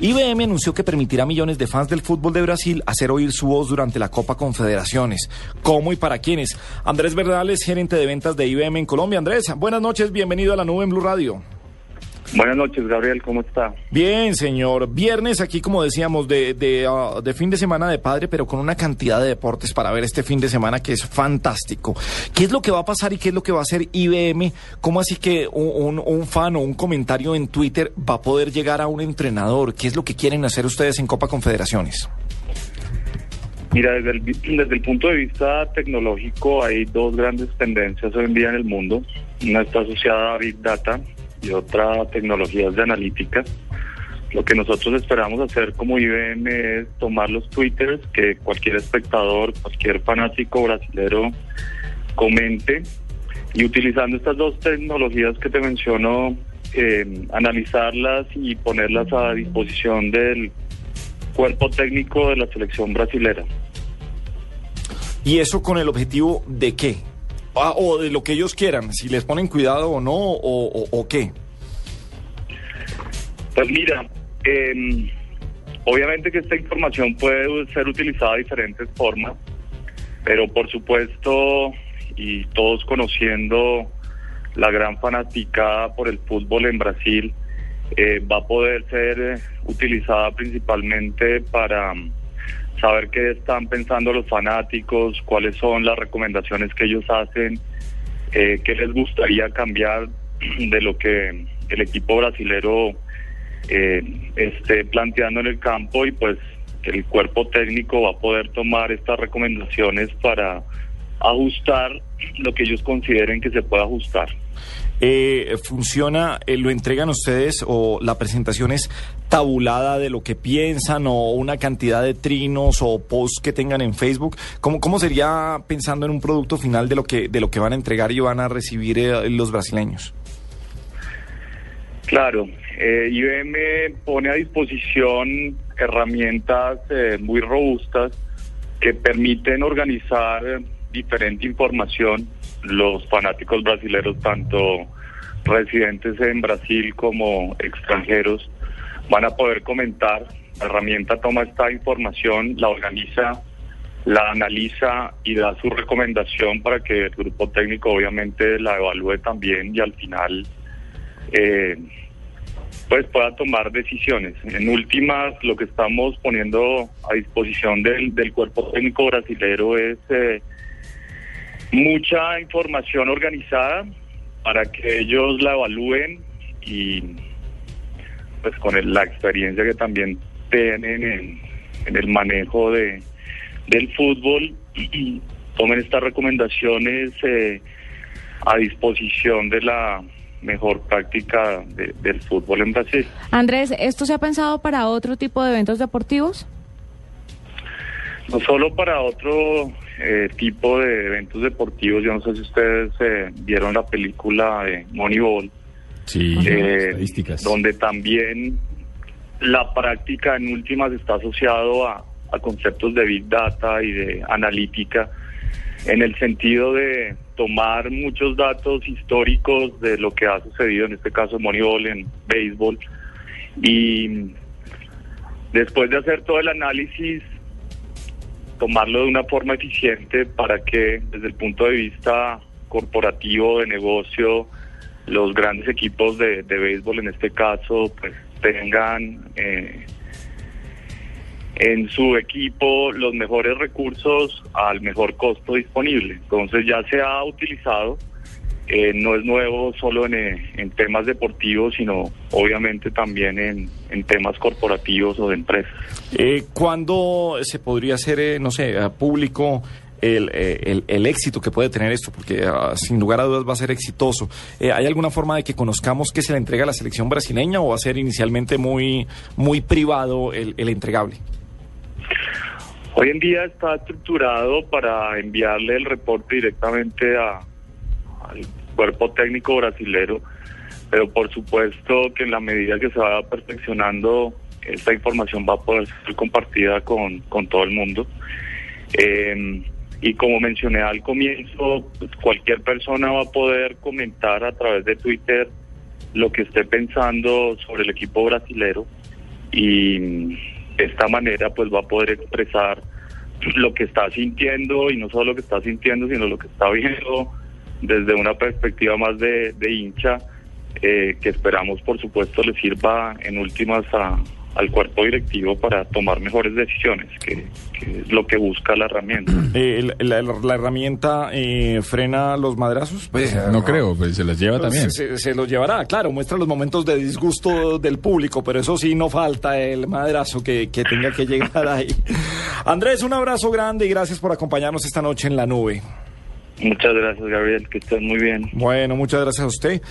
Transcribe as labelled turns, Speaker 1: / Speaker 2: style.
Speaker 1: IBM anunció que permitirá a millones de fans del fútbol de Brasil hacer oír su voz durante la Copa Confederaciones. ¿Cómo y para quiénes? Andrés Verdales, gerente de ventas de IBM en Colombia. Andrés, buenas noches, bienvenido a la nube en Blue Radio.
Speaker 2: Buenas noches, Gabriel, ¿cómo está?
Speaker 1: Bien, señor. Viernes aquí, como decíamos, de, de, uh, de, fin de semana de padre, pero con una cantidad de deportes para ver este fin de semana que es fantástico. ¿Qué es lo que va a pasar y qué es lo que va a hacer IBM? ¿Cómo así que un, un, un fan o un comentario en Twitter va a poder llegar a un entrenador? ¿Qué es lo que quieren hacer ustedes en Copa Confederaciones?
Speaker 2: Mira, desde el, desde el punto de vista tecnológico hay dos grandes tendencias hoy en día en el mundo. Una está asociada a Big Data, y otras tecnologías de analítica. Lo que nosotros esperamos hacer como IBM es tomar los twitters que cualquier espectador, cualquier fanático brasilero comente y utilizando estas dos tecnologías que te menciono, eh, analizarlas y ponerlas a disposición del cuerpo técnico de la selección brasilera.
Speaker 1: ¿Y eso con el objetivo de qué? Ah, o de lo que ellos quieran, si les ponen cuidado o no, o, qué.
Speaker 2: Pues mira, eh, obviamente que esta información puede ser utilizada de diferentes formas, pero por supuesto, y todos conociendo la gran fanaticada por el fútbol en Brasil, eh, va a poder ser utilizada principalmente para saber qué están pensando los fanáticos, cuáles son las recomendaciones que ellos hacen, eh, qué les gustaría cambiar de lo que el equipo brasilero eh, esté planteando en el campo y pues el cuerpo técnico va a poder tomar estas recomendaciones para ajustar lo que ellos consideren que se pueda ajustar.
Speaker 1: Eh, ¿Funciona, eh, lo entregan ustedes o la presentación es tabulada de lo que piensan o una cantidad de trinos o posts que tengan en Facebook? ¿Cómo, cómo sería pensando en un producto final de lo que, de lo que van a entregar y van a recibir eh, los brasileños?
Speaker 2: Claro, eh, IBM pone a disposición herramientas muy robustas que permiten organizar diferente información. Los fanáticos brasileños, tanto residentes en Brasil como extranjeros, van a poder comentar. La herramienta toma esta información, la organiza, la analiza y da su recomendación para que el grupo técnico obviamente la evalúe también y al final eh, pues pueda tomar decisiones. En últimas, lo que estamos poniendo a disposición del, del cuerpo técnico brasilero es eh, mucha información organizada para que ellos la evalúen y pues con el, la experiencia que también tienen en, en el manejo de del fútbol y tomen estas recomendaciones eh, a disposición de la mejor práctica de, del fútbol en Brasil.
Speaker 3: Andrés, ¿esto se ha pensado para otro tipo de eventos deportivos?
Speaker 2: No solo para otro eh, tipo de eventos deportivos, yo no sé si ustedes eh, vieron la película de Moneyball,
Speaker 1: sí,
Speaker 2: eh, donde también la práctica en últimas está asociado a, a conceptos de Big Data y de analítica en el sentido de tomar muchos datos históricos de lo que ha sucedido, en este caso Moneyball, en béisbol, y después de hacer todo el análisis, tomarlo de una forma eficiente para que desde el punto de vista corporativo, de negocio, los grandes equipos de, béisbol en este caso, pues tengan... Eh, en su equipo los mejores recursos al mejor costo disponible. Entonces ya se ha utilizado, eh, no es nuevo solo en, eh, en, temas deportivos, sino obviamente también en, en temas corporativos o de empresas.
Speaker 1: Eh, ¿Cuándo se podría hacer, eh, no sé, público? El, el, el, éxito que puede tener esto, porque uh, sin lugar a dudas va a ser exitoso. Eh, ¿Hay alguna forma de que conozcamos qué se le entrega a la selección brasileña o va a ser inicialmente muy, muy privado el, el entregable?
Speaker 2: Hoy en día está estructurado para enviarle el reporte directamente a, al cuerpo técnico brasilero, pero por supuesto que en la medida que se va perfeccionando, esta información va a poder ser compartida con, con todo el mundo. Eh, y como mencioné al comienzo, pues cualquier persona va a poder comentar a través de Twitter lo que esté pensando sobre el equipo brasilero y de esta manera pues va a poder expresar lo que está sintiendo y no solo lo que está sintiendo, sino lo que está viendo desde una perspectiva más de, de hincha, eh, que esperamos por supuesto le sirva en últimas a, al cuerpo directivo para tomar mejores decisiones, que, que es lo que busca la herramienta.
Speaker 1: Eh, la, la- la herramienta eh, frena los madrazos? Pues,
Speaker 4: No creo, pues se las lleva también.
Speaker 1: Se, se los llevará, claro, muestra los momentos de disgusto del público, pero eso sí, no falta el madrazo que, que tenga que llegar ahí. Andrés, un abrazo grande y gracias por acompañarnos esta noche en la nube.
Speaker 2: Muchas gracias Gabriel, que estén muy bien.
Speaker 1: Bueno, muchas gracias a usted.